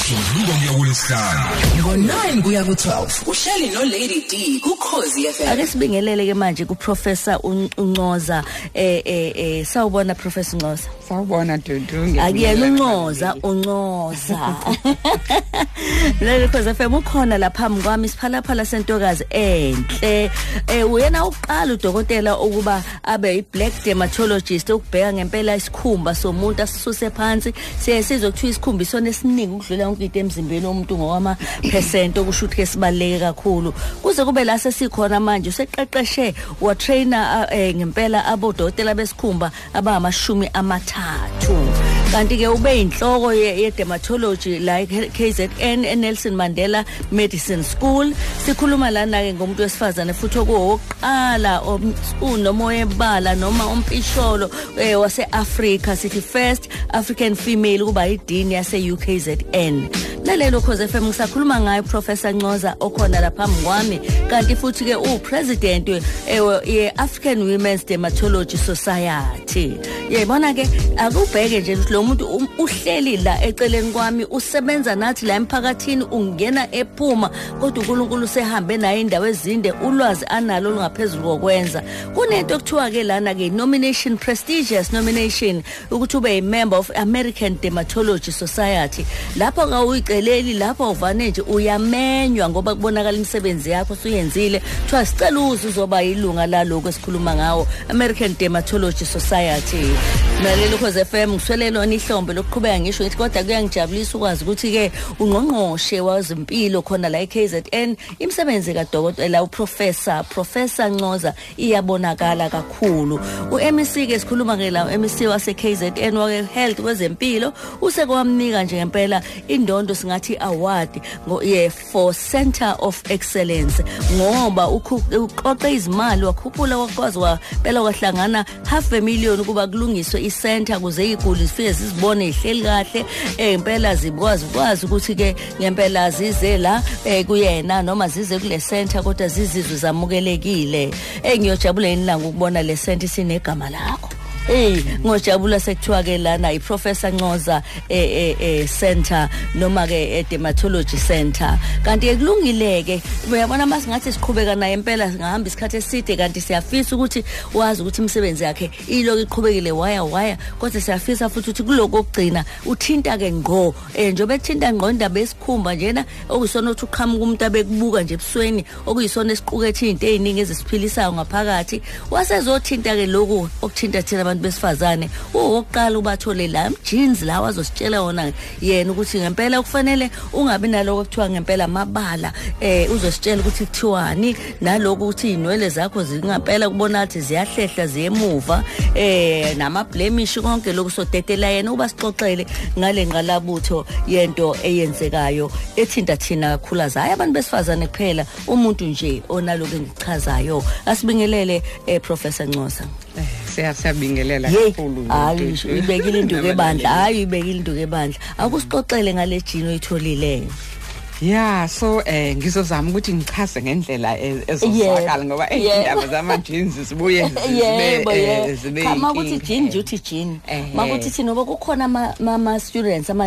umsombuluko kuya kulesihlanu ngo-9 kuya ku-12 uhleli nolady d kukhozi fm ake sibingelele ke manje kuprofessor Un- uncoza eh eh eh sawubona professor uncoza. Sawubona dudu. Akuyena uncoza uncoza. Leli cause FM ukhona la phambi kwami siphalaphala sentokazi enhle. Eh uyena uqala udokotela ukuba abe i black dermatologist ukubheka ngempela isikhumba somuntu asisuse phansi. Siye sizwe kuthiwa isikhumba isona esiningi ukudlula yonke into emzimbeni womuntu ngowamaphesenti okusho ukuthi-ke sibaluleke kakhulu. Kuze kube la sesikhona manje useqeqeshe watrayina um eh, ngempela abodokotela besikhumba abangamashumi amathathu kanti-ke ube yinhloko ye-dermatology la k z n enelson mandela medicine school. Sikhuluma lana-ke ngomuntu wesifazane futhi okuwokuqala nomoya ebala noma umpisholo um eh, wase-afrika. Sithi first african female ukuba yidini yase-u k z n. 10 lelelo khoze FM ngisakhuluma ngayo Professor Ncoza okhona lapha kwami kanti futhi ke upresident ye African Women's Dermatology Society. Yayibona ke akubheke nje ukuthi lo muntu um, uhleli la eceleni kwami usebenza nathi la emphakathini ungena ephuma kodwa uNkulunkulu usehambe naye indawo ezinde ulwazi analo olungaphezulu kokwenza. Kunento ekuthiwa ke lana ke nomination prestigious nomination ukuthi ube yimember of American Dermatology Society. Lapho ka uyiceleli lapho uvane nje uyamenywa ngoba kubonakala imisebenzi yakho usuyenzile kuthiwa sicela uze uzoba yilunga laloko esikhuluma ngawo American Dermatology Society. Nalelo cause FM ngiswele lona ihlombe lokuqhubeka ngisho ngithi kodwa kuyangijabulisa ukwazi ukuthi ke ungqongqoshe wazimpilo khona la eKZN imisebenzi kadokotela uprofessor professor Ncoza iyabonakala kakhulu. uMC ke sikhuluma ke la uMC wase KZN wake health kwezempilo usekwamnika nje ngempela indondo singathi award for center of excellence. Ngoba uqoqe izimali wakhuphula wakwazi waphela kwahlangana half a million kuba kulungiswe i-center kuze iguli zifike zizibone ihleli kahle impela zikwazi ukwazi ukuthi ke ngempela zize la eh kuyena noma zize kule center kodwa zizizwe zamukelekile. Eh ngiyojabula inilanga ukubona le center sinegama lakho? Eh ngojabula sekuthiwa ke lana iprofessor Ncoza eh eh eh center noma ke eh, dermatology center. Kanti ke kulungile ke uyabona masingathi siqhubeka naye impela singahamba isikhathi eside kanti siyafisa ukuthi wazi ukuthi imisebenzi yakhe iloko iqhubekile waya waya kodwa siyafisa futhi ukuthi kuloko okugcina uthinta ke ngqo. Eh njobe ethinta ngqo indaba yesikhumba njena okuyisona ukuthi uqhamuka umuntu abekubuka nje ebusweni okuyisona esiqukethe izinto eziningi ezisiphilisayo ngaphakathi wasezothinta ke lokhu okuthinta thina abantu besifazane. Uwokuqala ubathole la jeans lawa azositshela wona yena ukuthi ngempela kufanele ungabi naloko kuthiwa ngempela amabala eh uzositshela ukuthi kuthiwani naloko ukuthi inwele zakho zingempela kubona ukuthi ziyahlehla ziyemuva eh nama blemish konke lokhu sodedela yena uba sixoxele ngale ngqalabutho yento eyenzekayo ethinta thina kakhulu. Hayi abantu besifazane kuphela umuntu nje onaloko engichazayo. Asibingelele eh professor Ncosa siyabingelela Hey, kakhulu hayi Dudu. uyibekile induku ebandla hayi uyibekile induku ebandla. Akusixoxele ngale jini oyitholileyo ya so eh ngizozama ukuthi ngichaze ngendlela e- ezozwakala ngoba eh, indaba zama-jeans zibuye zi- yebo zibe, eh, yebo zibe Cha, makuthi yinkinga. jini nje uthi jini Ehhe. makuthi thina ngoba kukhona ama- students ama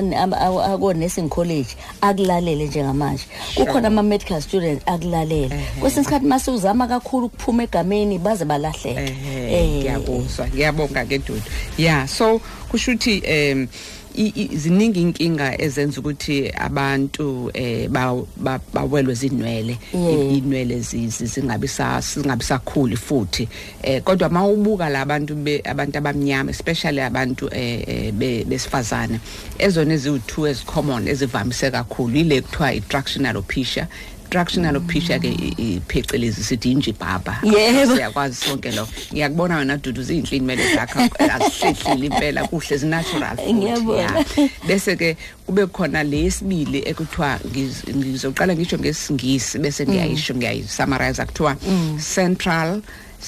ako nursing college akulalele njengamanje. Kukhona ama medical students akulalele. Kwesinye isikhathi mase uzama kakhulu ukuphuma egameni baze balahleke. Eh. ngiyakuzwa ngiyabonga ke dudu ya so kusho ukuthi um ziningi inkinga ezenza ukuthi abantu eh ba- ba- bawelwe zinwele Yeah. inwele zi- zi- zingabi sa- singabi sakhuli futhi eh kodwa mawubuka labantu be abantu abamnyama especially abantu eh eh, be- besifazane ezona eziwu2 ezicommon ezivamise kakhulu ile kuthiwa i-tractional alopecia tractional alopecia ke i- i- phecelezi sithi injibhaba Yebo. siyakwazi sonke lo ngiyakubona wena dudu zinhle inwele zakho azihlehlile impela kuhle zi-natural futhi, Ngiyabona. ya. bese ke kube khona lesibili ekuthiwa ngiz- ngizoqala ngisho ngesingisi bese ngiyayisho ngiyayisummarize kuthiwa central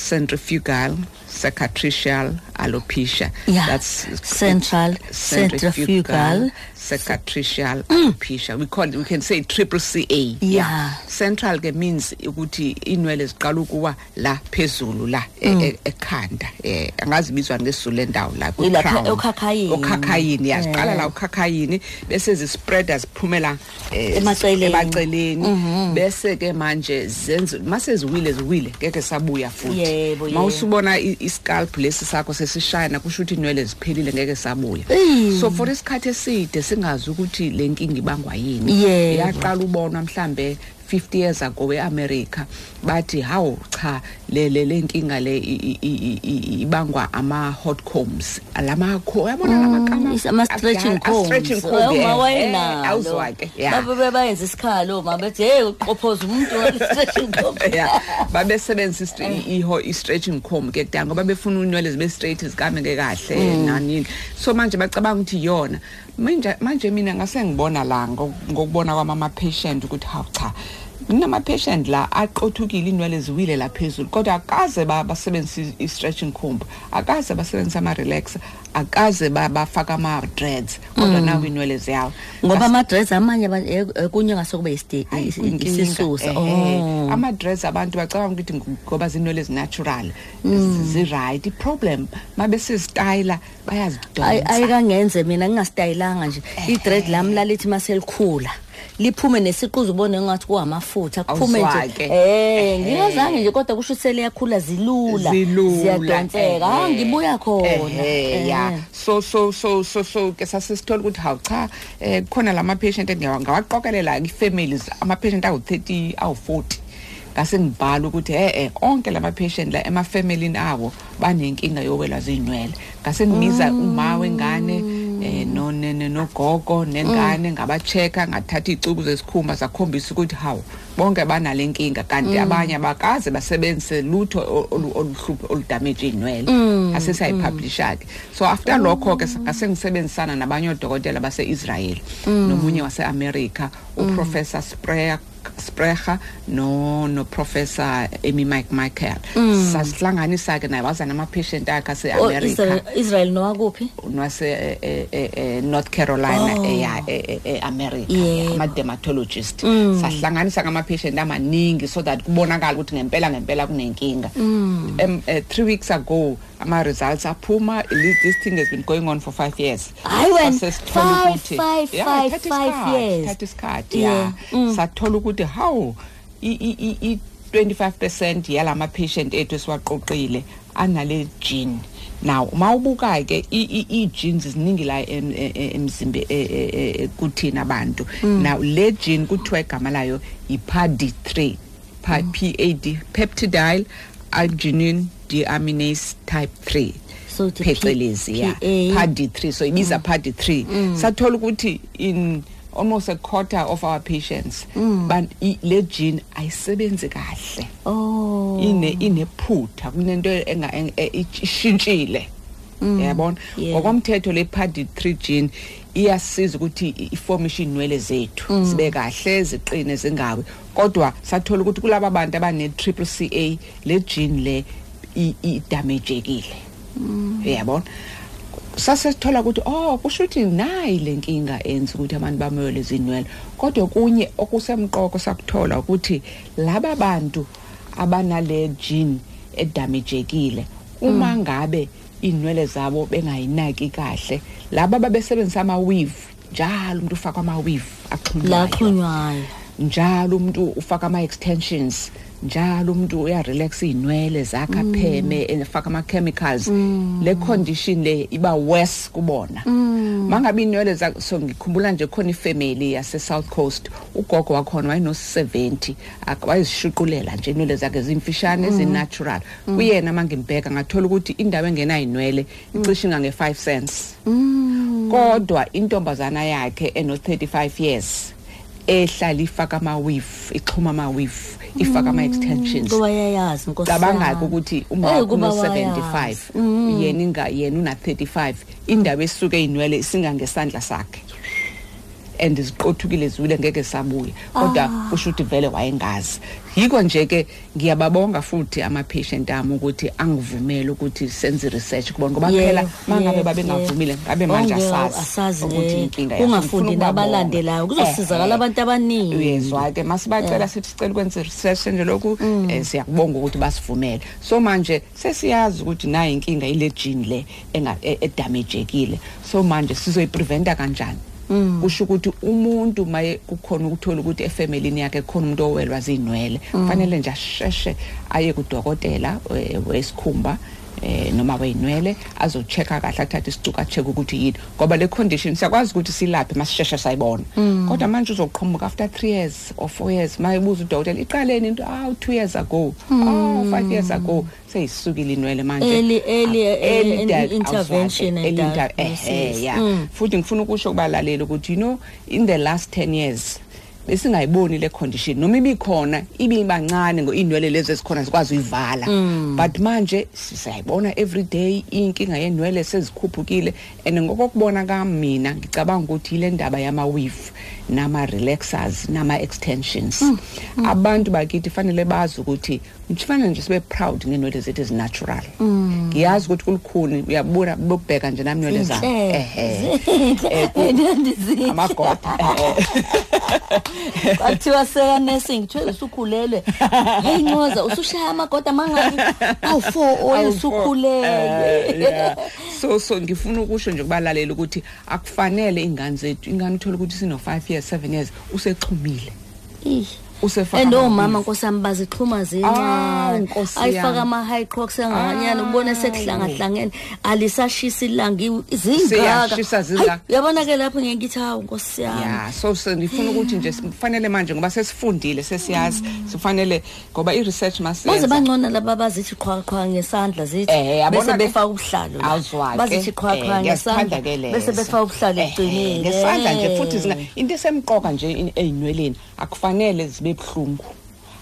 centrifugal cicatricial alopecia. Yeah. that's Central centrifugal. cicatricial alopecia. We call it, we can say triple CA Yeah. central ke means ukuthi inwele ziqala ukuwa la phezulu la e- e- ekhanda. Eh angazi bizwa ngesizulu lendawo la ku okhakhayini. okhakhayini yaziqala la ukhakhayini bese zispreada ziphumela eh, Emaceleni. emaceleni. Bese ke manje zenze mase ziwile ziwile ngeke sabuya futhi. Mawusubona iscalp lesi sakho sesishayina kusho ukuthi inwele ziphelile ngeke sabuya Eyi. so for isikhathi eside singazi ukuthi le nkinga ibangwa yini Yebo. yaqala ubonwa mhlambe 50 years ago eAmerica bathi hawu cha le le le nkinga le i- i- i- i- ibangwa ama hot combs. Lama kho yabona lamakama Is- ama-stretching combs. stretching comb uma eh, wayenalo eh, awuzwa ke yeah. Babe bayenza isikhalo uma bethi hey uqophoza umuntu nge-stretching comb. Yeah babesebenzisa i- iho i-stretching comb ke kudala ngoba befuna unwele zibe straight zikameke kahle nanini so manje bacabanga ukuthi yona. Manje manje mina ngase ngibona la ngo- ngokubona kwami ama-patient ukuthi hawu cha kunama-patient la aqothukile inwele ziwile la phezulu kodwa akaze ba- basebenzise i-stretching comb akaze basebenzise ama-relaxer akaze ba- bafake ama-dreads kodwa nawo inwele ziyawo ngoba ama-dress amanye aba- eh, eh, kunye ngase kube isti- Hayi, isi- kuyinkinga. isisusa. Ehhe. oh. Ama-dress abantu bacabanga ukuthi ng- ngoba zinwele ezi-natural zi-right. I-problem mabesizitayila Ay- bayazidonsa ayikangenze mina ngingasitayilanga nje. I-dread lami lalithi maselikhula liphume nesiquzu ubone ngathi kuhamafutha kuphume Awuzwa nje. ke. eh ngingazange nje kodwa kusho ukuthi seliyakhula zilula. Zilula ziyadonseka ah ehhe. ngibuya khona. Ehhe, ya. Eh. so so so so so ke sasisithola ukuthi hawu cha eh khona lama patient ngawaqokelela i-families ama patient awu 30 awu 40 ngase ngibhala ukuthi eh eh onke lama patient la ema family abo banenkinga yokwelwa zinwele ngase ngibiza uma wengane eh no ne- ne- nogogo nengane ngabachecka ngathatha icubu zesikhumba sakhombisa ukuthi hawu bonke banale nkinga. Kanti abanye abakaze basebenzise lutho olu- oluhluphe oludamage inwele asesayipublisha ke so after lokho ke ngase ngisebenzisana nabanye odokotela base-Israel nomunye wase-America uprofessor Spreyer Sprecher no no professor Amy Mike Michael. Sasihlanganisa ke naye waza nama patient akhe Oh, ase-America Israel, Israel nowakuphi? Nwase eh, eh, eh, eh, North Carolina Oh. eya eh, eh, eh, America. Yebo. ama dermatologist sahlanganisa ngama patient amaningi so that kubonakala ukuthi ngempela ngempela kunenkinga. Um, uh, 3 weeks ago ama results aphuma. Li- this thing has been going on for 5 years. Hayi wena, Sasesithola five, ukuthi- five, Yeah, five, thatha five isikhathi, years. thatha isikhathi Yeah. yeah. Sathola ukuthi how i i i- i 25% yalama patient ethu esiwaqoqile anale gene. Now mawubuka ke i- i i genes ziningi la em- e- e- emzimbe e- e- e- e- kuthina abantu. Now le gene kuthiwa igama layo iPAD3 Pa- PAD peptidyl arginine deaminase type 3 So the P- phecelezi ya PA. PAD 3 so ibiza PAD 3 sathola ukuthi in almost a quarter of our patients. But i- le gene ayisebenzi kahle. Oh. Ine inephutha kunento enga eng- e- ishintshile. Yabona? Yeah. ngokomthetho le PAD 3 gene iyasiza ukuthi i- iformishe inwele zethu sibe kahle ziqine zingawi. Kodwa sathola ukuthi kulabo bantu abane triple CA le gene le i- idamagekile yabona? Sasesithola ukuthi oh kusho ukuthi nayi lenkinga enza ukuthi abantu bamoyele zinwele kodwa kunye okusemqoko sakuthola ukuthi laba bantu abanale gene edamagekile uma ngabe inwele zabo bengayinaki kahle laba babesebenzisa ama weave njalo umuntu ufaka ama weave la axhunywayo. Xhunywayo njalo umuntu ufaka ama extensions njalo umuntu uyarelax inwele zakhe apheme efaka ama chemicals le condition le iba worse kubona. Mangabe inwele zakhe so ngikhumbula nje khona ifamily yase South Coast ugogo wakhona wayeno 70 wayizishuqulela nje inwele zakhe zimfishane zinatural. Kuyena mangimbheka ngathola ukuthi indawo engena inwele icishinga nge5 cents. Kodwa intombazana yakhe eno 35 years ehlala ifaka ama weave ixhuma ama weave ifaka ama extensions kuba yayazi nkosi cabanga yami. ukuthi uma Eh, wakho kuba no wayazi. 75 yena inga yena una 35 indawo esuke inwele singa ngesandla sakhe and ziqothukile ziwile ngeke sabuya. Kodwa kusho ukuthi vele wayengazi. Yiko nje ke ngiyababonga futhi ama-patient ami ukuthi angivumele ukuthi senze i-research kubona ngoba Yebo, phela uma ngabe yebo, babengavumile ngabe manje Ongeke asazi asazi ukuthi eh, inkinga kungafundi Ngifuna ukubabonga. nabalandelayo kuzosizakala Eh, eh. abantu abaningi. Uyezwa-ke masibacela sithi sicela ukwenza i-research senje lokhu um siyakubonga ukuthi basivumele. So manje sesiyazi ukuthi nayo inkinga ile gene le enga- e- edamejekile so manje sizoyipreventa kanjani? Kusho ukuthi umuntu maye kukhona ukuthola ukuthi efemelini yakhe kukhona umuntu owelwa zinwele kufanele nje asheshe aye kudokotela eh, wesikhumba eh noma weyinwele azochecka kahle athathe isicuka acheck ukuthi yini. Ngoba le condition siyakwazi ukuthi silaphe masisheshe sayibona. Kodwa manje uzoqhamuka after 3 years or 4 years mayibuza udokotela iqaleni into? Ah 2 years ago. Ah 5 years ago. Seyisukile inwele manje. Early- early, Ah, eh, early dia- intervention awuzwakhe, and early inter- diagnosis. ehhe, yeah. Mm. futhi ngifuna ukusho kubalaleli ukuthi you know in the last 10 years besingayiboni le condition. Noma ibikhona ibibancane ngoinwele lezi ezikhona zikwazi uyivala. But manje siyayibona every day inkinga yenwele sezikhuphukile and ngokokubona kami mina ngicabanga ukuthi ile ndaba yama-weave. Nama-relaxers nama-extensions abantu bakithi fanele bazi ukuthi kufanele nje sibe proud ngenwele zethu ezinatural. Ngiyazi ukuthi kulukhuni uyabona bokubheka nje nami nwele zami. Ehhe. Eh, ku- amagoda kwathiwa seka nursing kuthiwa usukhulelwe. Hey ncoza usushaya amagoda mangabi awu-four oye Awu-four. usukhulelwe. Eh, yeah. So so ngifuna ukusho nje kubalalela ukuthi akufanele ingane zethu ingane uthole ukuthi sino 5 years 7 years usexhumile. Usefaka and omama ama-weave. nkosi yami bazixhuma Awu, zincane Nkosi ayifaka yami. ama-high crocs enganyana ubone Awu. sekuhlangahlangene alisashisa ilanga i- zingaka Siyashisa zingaka. Hayi, uyabona-ke lapho ngeke ngithi hawu nkosi yami ya so so ngifuna ukuthi nje kufanele manje ngoba sesifundile sesiyazi sifanele ngoba i-research baze masiyenza bangcona laba bazithi qhwaqhwa ngesandla zithi Eh, yabona bese ke- befaka ubuhlalo la. Awuzwa-ke. bazithi Eh, qhwaqhwa ngiyasithanda ngesandla ke leso. bese befaka ubuhlalo Ehhe, ekugcineni ngesandla nje Eh. futhi zinga- into esemqoka nje in- ey'nweleni akufanele zibe buhlungu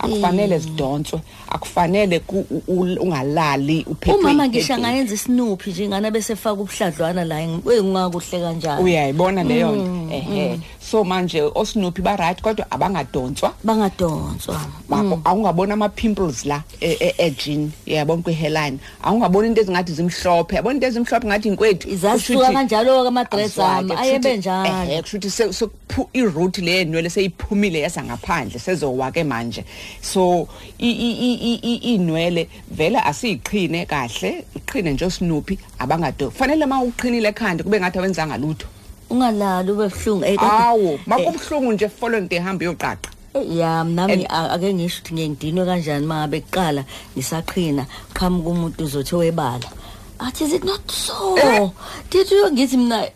akufanele zidonswe akufanele ku- u- u- ungalali uphethwe umama i- ngisho i- angayenza isinuphi nje ingane bese faka ubuhladlwana la kungakuhle kanjani uyayibona leyo Mm, nto ehe so manje osinuphi ba-right kodwa abangadonswa bangadonswa Bako- awungaboni ama-pimples la e- e- ejini yabona kwi-hairline? Awungaboni into ezingathi zimhlophe yabona into ezimhlophe ngathi inkwethu? Zasuka kanjalo-ke ama-dreads ami ayebe njalo ehe kusho ukuthi se- sekuphu- iroot le yenwele seyiphumile yasa ngaphandle sezowa-ke manje. So i- i- i- i- i- inwele vele asiyiqhine kahle iqhine nje osinuphi abangado. Kufanele uma uqhinile ekhanda kube ngathi awenzanga lutho. Ungalali ube buhlungu. Eh, awo eh, makubuhlungu nje following day hambe yoqaqa Eh, ya nami ake ngisho ukuthi ngeke ngidinwe kanjani uma ngabe kuqala ngisaqhina qhamuka umuntu uzothi webala athi is it not so? Ndithi ngithi mina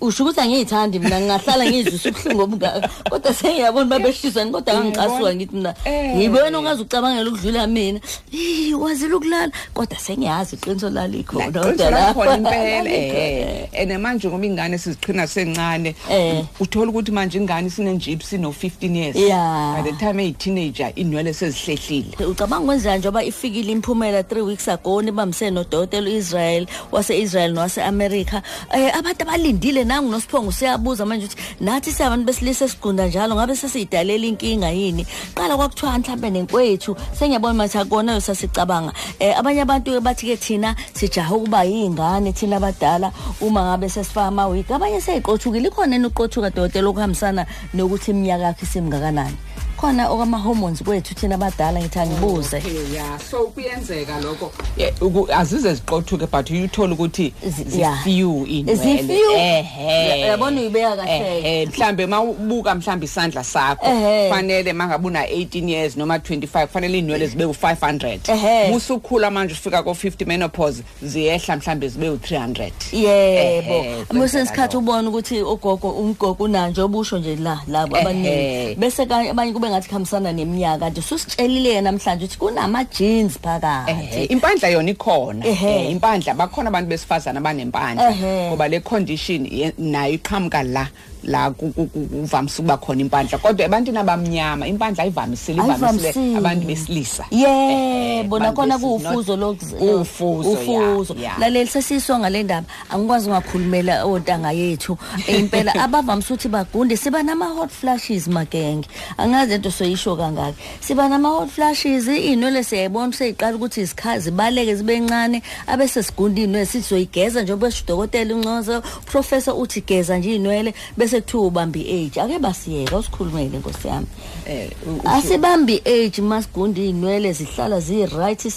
usho ukuthi angiyithandi mina ngingahlala ngizwisa ubuhlungu obungaka kodwa sengiyabona babeshisani kodwa angicasuka ngithi mina Eh. ngibona ungaze ucabangela ukudlula mina. "Ih, wazile ukulala kodwa sengiyazi iqiniso lalikho Laqiniso lakhona impela eh. ene manje ngoba ingane siziqhina sencane Eh. uthola ukuthi manje ingane sinenjip sino 15 years. Yeah. by the time eyi teenager inwele sezihlehlile ucabanga kwenzani njengoba ifikile imphumela 3 weeks ago nibambisene nodokotela u-israel wase-israel nowase-amerika um abantu abalindile nangu nosiphongo siyabuza manje ukuthi nathi siyabantu besilisa esigunda njalo ngabe sesiyidalela inkinga yini? Qala kwakuthiwa mhlawumbe nenkwethu sengiyabona mathi akonayo sasicabanga. Um abanye abantu-ke bathi-ke thina sijaha ukuba yiy'ngane thina abadala uma ngabe sesifaka amawigi abanye seyiqothukile ikhona yini ukuqothuka dokotela okuhambisana nokuthi iminyaka yakho isimngakanani. Khona okwama-hormones kwethu thina abadala ngithi angibuze Okay, ya so kuyenzeka lokho Eh, uku- azize ziqothuke but uyuthola ukuthi Zi- yeah. zifew inwele Zifew? ehe Uyabona uyibeka kahle. Ehhe, mhlambe mawubuka mhlambe isandla sakho Ehhe. fanele mangabe una 18 years noma 25 fanele inwele zibe u500 Ehhe. musukhula manje ufika ko 50 menopause ziyehla mhlambe zibe u300 yebo Ehhe, musesikhathi kwenzeka ubona ukuthi ugogo umgogo unanje obusho nje la labo Ehhe. abaningi bese kanye abanye kube ngathi khambisana neminyaka kanti susitshelile namhlanje ukuthi kunama-jeans Ehhe, phakathi impandla yona ikhona Ehhe. Eh, impandla bakhona abantu besifazana abanempandla Ehhe. ngoba le condition ye- nayo iqhamuka la la ku- ku- ku- kuvamise ukuba khona impandla. Kodwa ebantwini abamnyama impandla ayivamisile ivamisile Ayivamisile. abantu besilisa. Yebo Eh, nakhona but this is kuwufuzo not- lokuz- ufuzo ufuzo yeah, yeah. laleli sesisonga le ndaba. Angikwazi ungakhulumela ontanga yethu impela. Abavamise ukuthi bagunde. Siba nama-hot flashes magenge. Angazi lento soyisho kangaki siba nama-hot flashes. Iy'nwele siyayibona seyiqala ukuthi izikhazi zibaleke zibe ncane abese sigunda iy'nwele. Sithi soyigeza njengoba esho udokotela uncozo professor uthi geza nje iy'nwele bese kuthiwa ubamba i-age ake basiyeka usikhulumele nkosi yami. Eh u- usho- asibambi age masigunda iy'nwele zihlala ziyi-right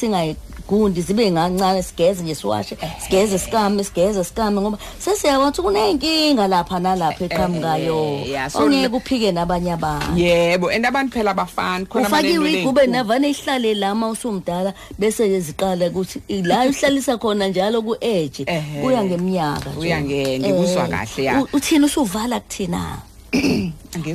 singayigundi zibe ngancane sigeze nje siwashe sigeze sikame sigeze sikame ngoba sesiyabona ukuthi kuney'nkinga lapha nalapha eqhamukayo Eh, yeah, so ongeke le- uphike nabanye abantu yebo and abantu phela abafani khona ufakiwe abanenwele igube ey'nkulu. navane ihlale lama usumdala bese ziqala ukuthi la uhlalisa khona njalo ku-age Ehhe. kuya ngeminyaka nje. Kuya nge- ngikuzwa Eh, kahle, ya. u- uthini usuvala kuthina Ngizwa.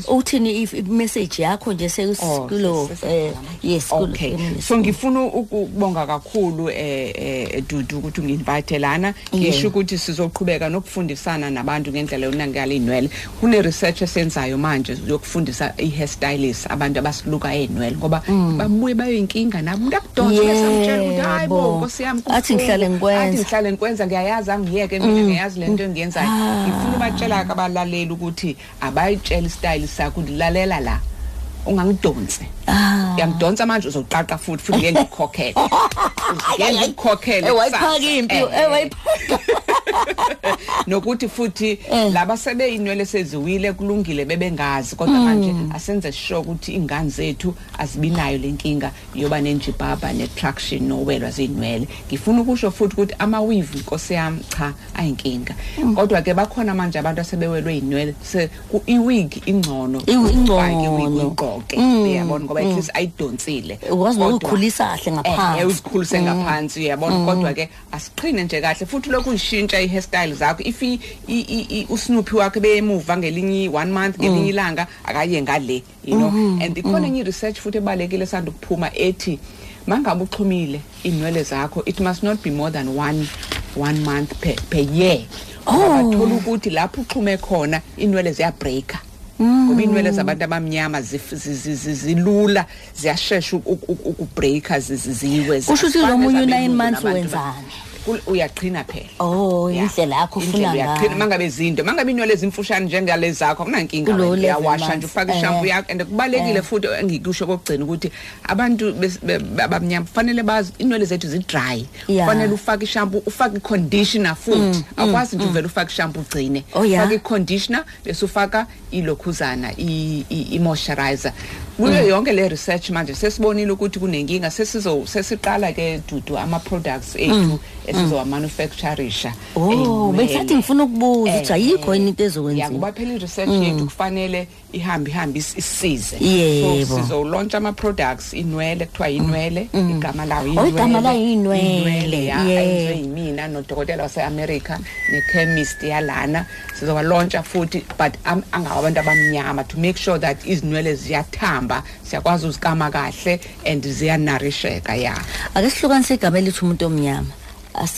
Uthini if message yakho nje Oh, sekulo sesi- eh yes kulo okay feminist. so ngifuna ukubonga kakhulu eh eh Dudu ukuthi unginvite lana Yeah. ngisho ukuthi sizoqhubeka nokufundisana nabantu ngendlela yonakala inwele kune research esenzayo manje yokufundisa i-hairstylist abantu abasiluka einwele ngoba babuye bayoyinkinga nabo umuntu akudonsa bese amtshela ukuthi hayi bo Yebo. nkosi yami Athi ngihlale kubuhlungu." ngikwenza. athi ngihlale ngikwenza ngiyayazi angiyeke mina ngiyazi lento engiyenzayo ngifuna ubatshela kabalaleli ukuthi abayitshela istyle sakho ukuthi lalela la. Ungangidonsi Ah. uyangidonsa manje uzoqaqa futhi futhi ngeke ngikukhokhele. Ngeke ngikukhokhele Eh, wayiphaka kusasa. impi Eh, eh wayiphaka. Nokuthi futhi Eh. laba sebeyinwele seziwile kulungile bebengazi kodwa manje asenze sure ukuthi ingane zethu azibinayo lenkinga yoba nenjibaba netraction nowelwa zinwele ngifuna ukusho futhi ukuthi ama-weave nkosi yami cha ayinkinga. Kodwa ke bakhona manje abantu asebewelwe inwele se ku- i-wig ingcono Iwi- ukufaka i-wig ingcono. Uyigqoke Mm, uyabona? Ngoba at least ayidonsile. Ukwazi nokuyikhulisa kahle ngaphansi. Eh, eh, uzikhulise ngaphansi uyabona? Kodwa ke asiqhine nje kahle futhi lokhu uyishintsha i-hairstyle zakho. If usnuphi wakhe beyemuva ngelinye one month ngelinye ilanga akaye ngale you know? And ikhona enye i-research futhi ebalekile esanda ukuphuma ethi mangabe uxhumile inwele zakho it must not be more than one one month per, per year. Ngoba bathola ukuthi lapho uxhume khona inwele ziyabreaka. Ngoba inwele zabantu abamnyama zif- zi- zi- zi- zilula ziyashesha ukubreaka ziwe Kusho ukuthi azifani lo munye nezabelungu u-nine months nabantu ba- wenzani? Kul- uyaqhina phela Oh, Yeah. indlela yakho ofuna Indlela uyaqhina. ngayo. mangabe zinto mangabe inwele ezimfushane njengalezi zakho akunankinga Kulo wena, 11 uyawasha nje months. ufake ishampu Eh. yakho and kubalekile futhi engikusho kokugcina ukuthi abantu bes- be- be- abamnyama kufanele bazi inwele zethu zi-dry Yeah. kufanele ufake ishampu ufake i-conditioner futhi akwazi nje uvele ufake ishampu ugcine Oh, yeah. ufake i-conditioner bese ufaka ilokhuzana i- i- i-moisturizer kuyo yonke le research manje sesibonile ukuthi kunenkinga sesizo sesiqala ke dudu ama-products ethu esizowamanufacturisha Oh, besathi ngifuna ukubuza ukuthi ayikho yini into ezokwenziwa. ya ngoba phela i-research yethu kufanele ihambe ihambe is- isize Yebo. so sizolaunch ama-products inwele kuthiwa inwele igama lawo Oh, igama layo iyinwele. Inwele, ya Yeah. ayenziwe yimina nodokotela wase-america ne-chemist yalana. Sizowalontsha futhi but am- angawo abantu abamnyama to make sure that izinwele ziyathamba siyakwazi uzikama kahle and ziyanarisheka ya. Ake sihlukanise igama elithi umuntu omnyama. As-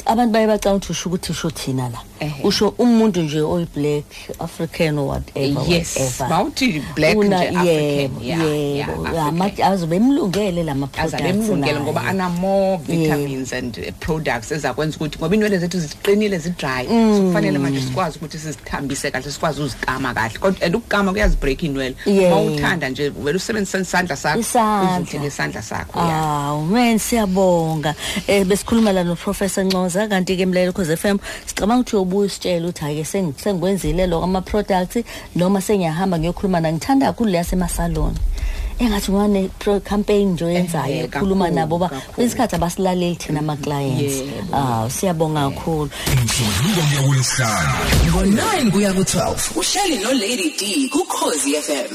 abantu baye bacanga ukuthi usho ukuthi usho thina la. Ehhe. usho umuntu nje oyi-black african or whatever yes. whatever. bawuthi black Una- nje African yebo yeah, yeah, yebo. African. Ama- azobe emlungele lama azabe emlungele ngoba ana-more vitamins and eh, products ezakwenza ukuthi ngoba inwele zethu ziqinile zi-dry. So kufanele manje sikwazi ukuthi sizithambise kahle sikwazi uzikama kahle. Kodwa and ukukama kuyazibreak inwele. Yeah. uma uthanda nje vele usebenzisa isandla sakho. Isandla. uzihle ngesandla sakho ya. Awu man siyabonga. Um besikhuluma la noprofessor ncoza kanti-ke mlalelo cause f m sicabanga ukuthi uyobuya usitshele ukuthi hhayi-ke seng- sengikwenzile lo ama-products noma sengiyahamba ngiyokhuluma na ngithanda kakhulu leya semasaloni engathi ngwane campaign nje oyenzayo Ehhe, ukhuluma kakhulu, nabo ba kakhulu. kwesinye isikhathi abasilaleli thina ama-clients. Yebo. awu siyabonga kakhulu. Umsombuluko kuya kulesihlanu ngo-9 kuya ku-12 uhleli nolady d kukhozi fm